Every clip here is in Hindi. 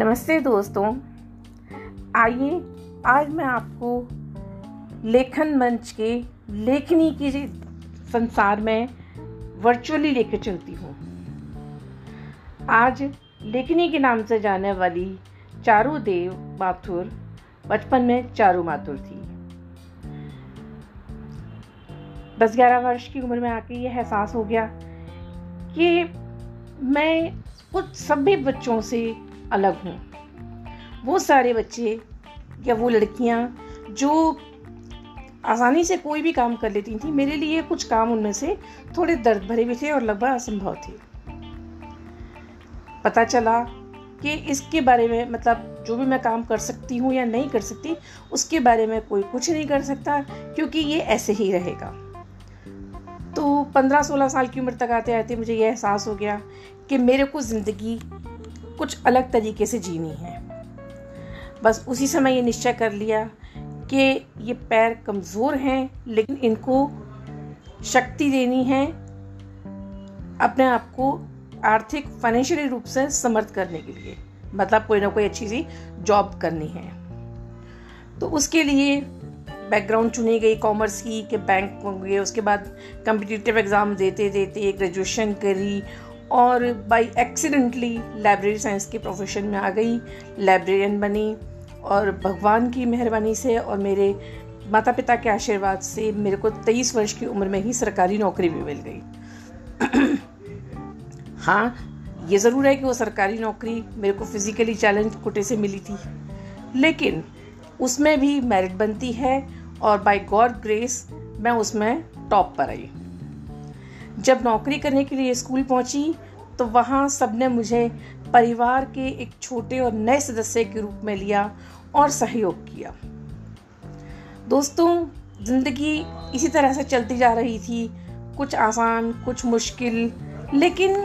नमस्ते दोस्तों। आइए, आज मैं आपको लेखन मंच के लेखनी की संसार में वर्चुअली लेकर चलती हूँ। आज लेखनी के नाम से जाने वाली चारू देव माथुर, बचपन में चारू माथुर थी। दस ग्यारह वर्ष की उम्र में आके ये एहसास हो गया कि मैं कुछ सभी बच्चों से अलग हूँ। वो सारे बच्चे या वो लड़कियाँ जो आसानी से कोई भी काम कर लेती थी, मेरे लिए कुछ काम उनमें से थोड़े दर्द भरे भी थे और लगभग असंभव थे। पता चला कि इसके बारे में मतलब जो भी मैं काम कर सकती हूँ या नहीं कर सकती, उसके बारे में कोई कुछ नहीं कर सकता, क्योंकि ये ऐसे ही रहेगा। तो पंद्रह सोलह साल की उम्र तक आते आते मुझे यह एहसास हो गया कि मेरे को ज़िंदगी कुछ अलग तरीके से जीनी है। बस उसी समय ये निश्चय कर लिया कि ये पैर कमज़ोर हैं, लेकिन इनको शक्ति देनी है, अपने आप को आर्थिक फाइनेंशियली रूप से समर्थ करने के लिए। मतलब कोई ना कोई अच्छी सी जॉब करनी है। तो उसके लिए बैकग्राउंड चुनी गई कॉमर्स की, कि बैंक उसके बाद कम्पिटिटिव एग्ज़ाम देते देते ग्रेजुएशन करी और बाई एक्सीडेंटली लाइब्रेरी साइंस के प्रोफेशन में आ गई लाइब्रेरियन बनी और भगवान की मेहरबानी से और मेरे माता पिता के आशीर्वाद से मेरे को तेईस वर्ष की उम्र में ही सरकारी नौकरी भी मिल गई। हाँ ये ज़रूर है कि वो सरकारी नौकरी मेरे को फिज़िकली चैलेंज कोटे से मिली थी। लेकिन उसमें भी मेरिट बनती है और बाय गॉड ग्रेस मैं उसमें टॉप पर आई। जब नौकरी करने के लिए स्कूल पहुँची तो वहाँ सबने मुझे परिवार के एक छोटे और नए सदस्य के रूप में लिया और सहयोग किया। दोस्तों, ज़िंदगी इसी तरह से चलती जा रही थी। कुछ आसान, कुछ मुश्किल, लेकिन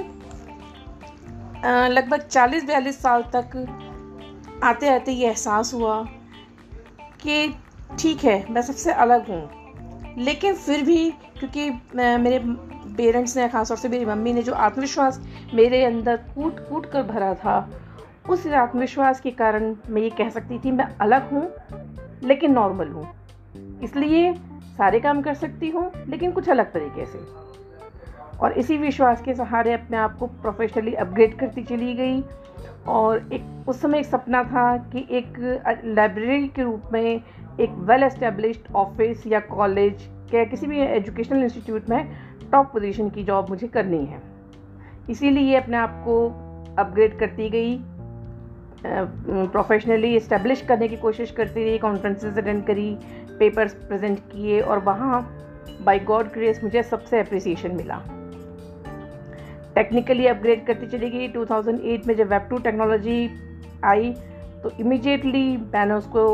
लगभग 40-42 साल तक आते आते ये एहसास हुआ कि ठीक है, मैं सबसे अलग हूँ। लेकिन फिर भी, क्योंकि मेरे पेरेंट्स ने खासतौर से मेरी मम्मी ने जो आत्मविश्वास मेरे अंदर कूट कूट कर भरा था, उस आत्मविश्वास के कारण मैं ये कह सकती थी, मैं अलग हूँ, लेकिन नॉर्मल हूँ। इसलिए सारे काम कर सकती हूँ, लेकिन कुछ अलग तरीके से। और इसी विश्वास के सहारे अपने आप को प्रोफेशनली अपग्रेड करती चली गई। और एक, उस समय एक सपना था कि एक लाइब्रेरी के रूप में एक वेल एस्टेब्लिश्ड ऑफ़िस या कॉलेज या किसी भी एजुकेशनल इंस्टीट्यूट में टॉप पोजीशन की जॉब मुझे करनी है। इसीलिए अपने आप को अपग्रेड करती गई प्रोफेशनली इस्टेब्लिश करने की कोशिश करती रही कॉन्फ्रेंसेज अटेंड करी पेपर्स प्रेजेंट किए और वहाँ बाय गॉड ग्रेस मुझे सबसे अप्रिसिएशन मिला। टेक्निकली अपग्रेड करती चली गई 2008 में जब वेब टू टेक्नोलॉजी आई तो इमिजिएटली मैंने उसको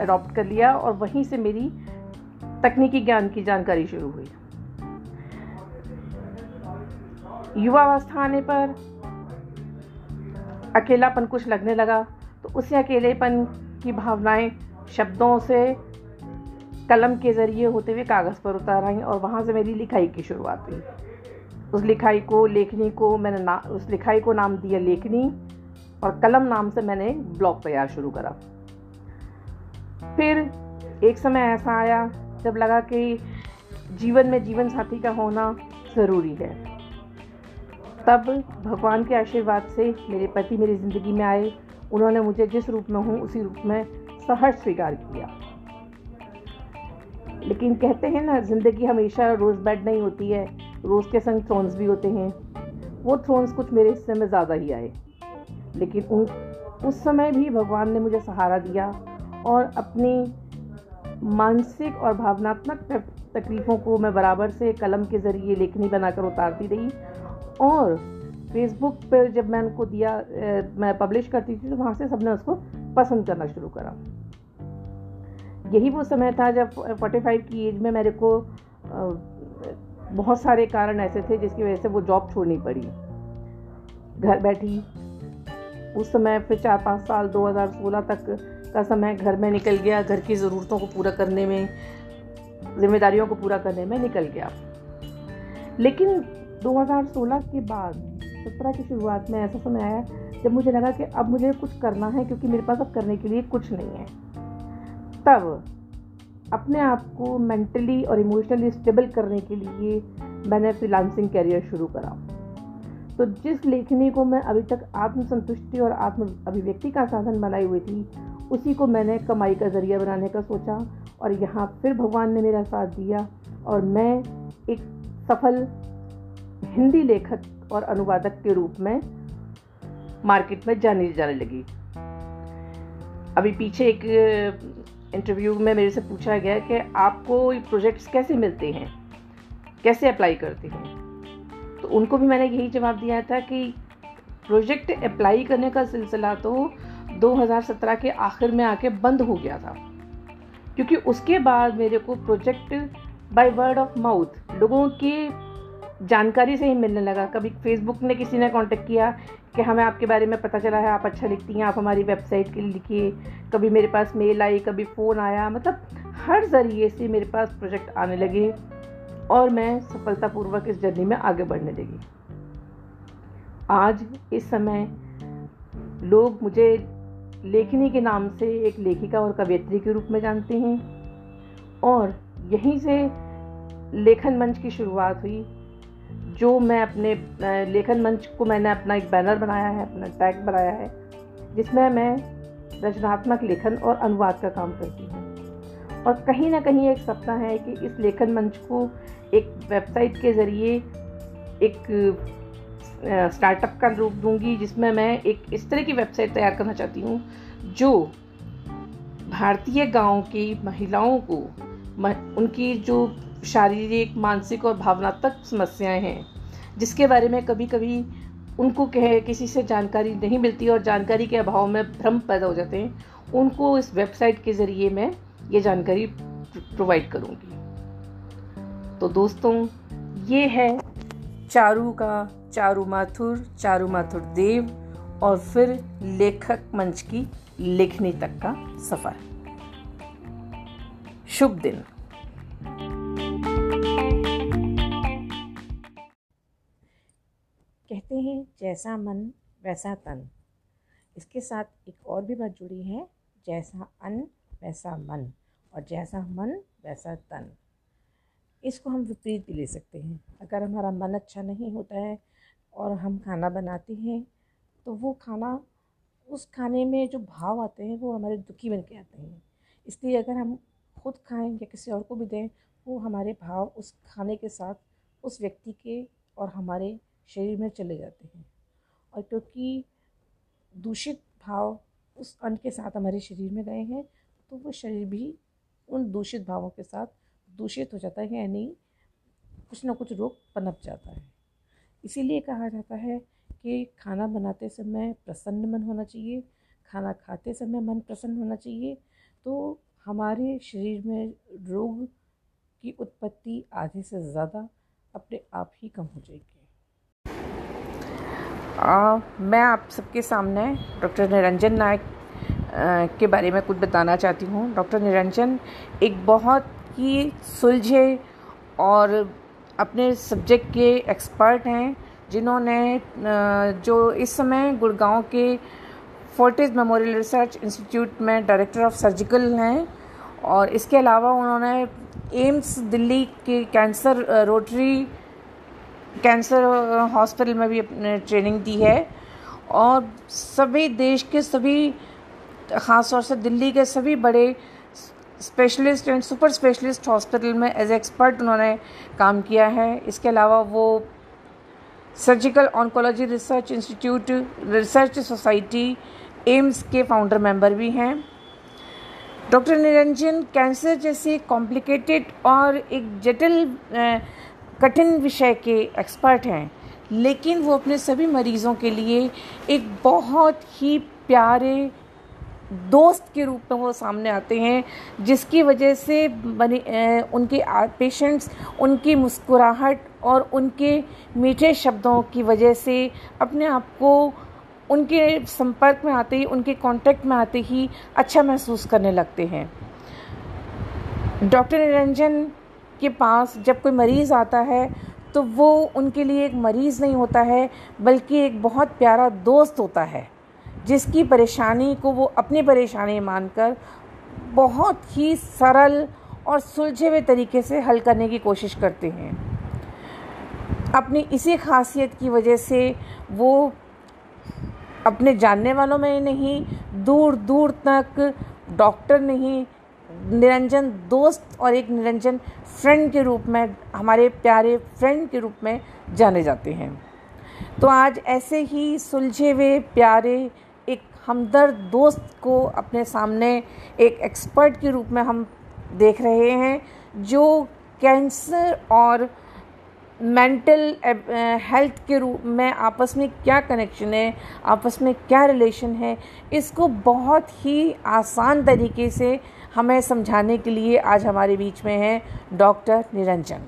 अडॉप्ट कर लिया और वहीं से मेरी तकनीकी ज्ञान की जानकारी शुरू हुई। युवावस्था आने पर। अकेलापन कुछ लगने लगा तो उसी अकेलेपन की भावनाएँ शब्दों से कलम के ज़रिए होते हुए कागज़ पर उतार आई और वहाँ से मेरी लिखाई की शुरुआत हुई। उस लिखाई को, लेखनी को मैंने ना, उस लिखाई को नाम दिया लेखनी और कलम नाम से मैंने ब्लॉग तैयार शुरू करा। फिर एक समय ऐसा आया जब लगा कि जीवन में जीवन साथी का होना ज़रूरी है। तब भगवान के आशीर्वाद से मेरे पति मेरी ज़िंदगी में आए। उन्होंने मुझे जिस रूप में हूँ, उसी रूप में सहर्ष स्वीकार किया। लेकिन कहते हैं ना, ज़िंदगी हमेशा रोज़ बेड नहीं होती है, रोज़ के संग थ्रोन्स भी होते हैं। वो थ्रोन्स कुछ मेरे हिस्से में ज़्यादा ही आए। लेकिन उन, उस समय भी भगवान ने मुझे सहारा दिया और अपनी मानसिक और भावनात्मक तकलीफ़ों को मैं बराबर से कलम के ज़रिए लेखनी बनाकर उतारती रही और फेसबुक पर जब मैं उनको दिया ए, मैं पब्लिश करती थी तो वहाँ से सबने उसको पसंद करना शुरू करा। यही वो समय था जब 45 की एज में मेरे को बहुत सारे कारण ऐसे थे जिसकी वजह से वो जॉब छोड़नी पड़ी। घर बैठी उस समय फिर चार पाँच साल 2016 तक का समय घर में निकल गया घर की ज़रूरतों को पूरा करने में जिम्मेदारियों को पूरा करने में निकल गया। लेकिन 2016 के बाद, सत्रह की शुरुआत में ऐसा समय आया जब मुझे लगा कि अब मुझे कुछ करना है क्योंकि मेरे पास अब करने के लिए कुछ नहीं है। तब अपने आप को मेंटली और इमोशनली स्टेबल करने के लिए मैंने फ्रीलांसिंग करियर शुरू करा। तो जिस लेखनी को मैं अभी तक आत्मसंतुष्टि और आत्म अभिव्यक्ति का साधन बनाई हुई थी, उसी को मैंने कमाई का ज़रिया बनाने का सोचा और यहाँ फिर भगवान ने मेरा साथ दिया और मैं एक सफल हिंदी लेखक और अनुवादक के रूप में मार्केट में जानी जाने लगी। अभी पीछे एक इंटरव्यू में मेरे से पूछा गया कि आपको प्रोजेक्ट्स कैसे मिलते हैं? कैसे अप्लाई करते हैं? तो उनको भी मैंने यही जवाब दिया था कि प्रोजेक्ट अप्लाई करने का सिलसिला तो 2017 के आखिर में आके बंद हो गया था। क्योंकि उसके बाद मेरे को project by word of mouth लोगों की जानकारी से ही मिलने लगा। कभी फेसबुक ने किसी ने कांटेक्ट किया कि हमें आपके बारे में पता चला है, आप अच्छा लिखती हैं, आप हमारी वेबसाइट के लिए लिखिए। कभी मेरे पास मेल आई, कभी फ़ोन आया मतलब हर ज़रिए से मेरे पास प्रोजेक्ट आने लगे और मैं सफलतापूर्वक इस जर्नी में आगे बढ़ने लगी। आज इस समय लोग मुझे लेखनी के नाम से एक लेखिका और कवियत्री के रूप में जानते हैं और यहीं से लेखन मंच की शुरुआत हुई। जो मैं अपने लेखन मंच को मैंने अपना एक बैनर बनाया है, अपना टैग बनाया है, जिसमें मैं रचनात्मक लेखन और अनुवाद का काम करती हूँ। और कहीं ना कहीं एक सपना है कि इस लेखन मंच को एक वेबसाइट के ज़रिए एक स्टार्टअप का रूप दूँगी, जिसमें मैं एक इस तरह की वेबसाइट तैयार करना चाहती हूँ, जो भारतीय गाँव की महिलाओं को उनकी जो शारीरिक, मानसिक और भावनात्मक समस्याएँ हैं जिसके बारे में कभी कभी उनको कहे, किसी से जानकारी नहीं मिलती और जानकारी के अभाव में भ्रम पैदा हो जाते हैं, उनको इस वेबसाइट के ज़रिए मैं ये जानकारी प्रोवाइड करूँगी। तो दोस्तों, ये है चारू का चारू माथुर चारू माथुर देव और फिर लेखक मंच की लेखनी तक का सफ़र। शुभ दिन। जैसा मन, वैसा तन। इसके साथ एक और भी बात जुड़ी है, जैसा अन्न, वैसा मन, और जैसा मन, वैसा तन। इसको हम विपरीत भी ले सकते हैं। अगर हमारा मन अच्छा नहीं होता है और हम खाना बनाते हैं तो वो खाना, उस खाने में जो भाव आते हैं, वो हमारे दुखी बन के आते हैं। इसलिए अगर हम खुद खाएँ या किसी और को भी दें, वो हमारे भाव उस खाने के साथ, उस व्यक्ति के और हमारे शरीर में चले जाते हैं। और क्योंकि दूषित भाव उस अन्न के साथ हमारे शरीर में गए हैं तो वो शरीर भी उन दूषित भावों के साथ दूषित हो जाता है, यानी कुछ ना कुछ रोग पनप जाता है। इसीलिए कहा जाता है कि खाना बनाते समय प्रसन्न मन होना चाहिए, खाना खाते समय मन प्रसन्न होना चाहिए तो हमारे शरीर में रोग की उत्पत्ति आधे से ज़्यादा अपने आप ही कम हो जाएगी। आ, मैं आप सबके सामने डॉक्टर निरंजन नायक के बारे में कुछ बताना चाहती हूँ। डॉक्टर निरंजन एक बहुत ही सुलझे और अपने सब्जेक्ट के एक्सपर्ट हैं जिन्होंने जो इस समय गुड़गांव के फोर्टिस मेमोरियल रिसर्च इंस्टीट्यूट में डायरेक्टर ऑफ़ सर्जिकल हैं और इसके अलावा उन्होंने एम्स दिल्ली के कैंसर रोटरी कैंसर हॉस्पिटल में भी अपने ट्रेनिंग दी है। और सभी देश के सभी, ख़ास तौर से दिल्ली के सभी बड़े specialist and super specialist hospital में एज एक्सपर्ट उन्होंने काम किया है। इसके अलावा वो surgical oncology research institute research society AIIMS के फाउंडर मेंबर भी हैं। डॉक्टर निरंजन कैंसर जैसे कॉम्प्लिकेटेड और एक जटिल कठिन विषय के एक्सपर्ट हैं, लेकिन वो अपने सभी मरीज़ों के लिए एक बहुत ही प्यारे दोस्त के रूप में वो सामने आते हैं, जिसकी वजह से बने उनके पेशेंट्स उनकी मुस्कुराहट और उनके मीठे शब्दों की वजह से अपने आप को उनके संपर्क में आते ही, उनके कांटेक्ट में आते ही अच्छा महसूस करने लगते हैं। डॉक्टर निरंजन के पास जब कोई मरीज़ आता है तो वो उनके लिए एक मरीज़ नहीं होता है, बल्कि एक बहुत प्यारा दोस्त होता है, जिसकी परेशानी को वो अपनी परेशानी मानकर बहुत ही सरल और सुलझे हुए तरीके से हल करने की कोशिश करते हैं। अपनी इसी खासियत की वजह से वो अपने जानने वालों में नहीं दूर दूर तक डॉक्टर नहीं निरंजन दोस्त और एक निरंजन फ्रेंड के रूप में, हमारे प्यारे फ्रेंड के रूप में जाने जाते हैं। तो आज ऐसे ही सुलझे हुए प्यारे एक हमदर्द दोस्त को अपने सामने एक एक्सपर्ट के रूप में हम देख रहे हैं, जो कैंसर और मेंटल हेल्थ के रूप में आपस में क्या कनेक्शन है, आपस में क्या रिलेशन है, इसको बहुत ही आसान तरीके से हमें समझाने के लिए आज हमारे बीच में हैं डॉक्टर निरंजन।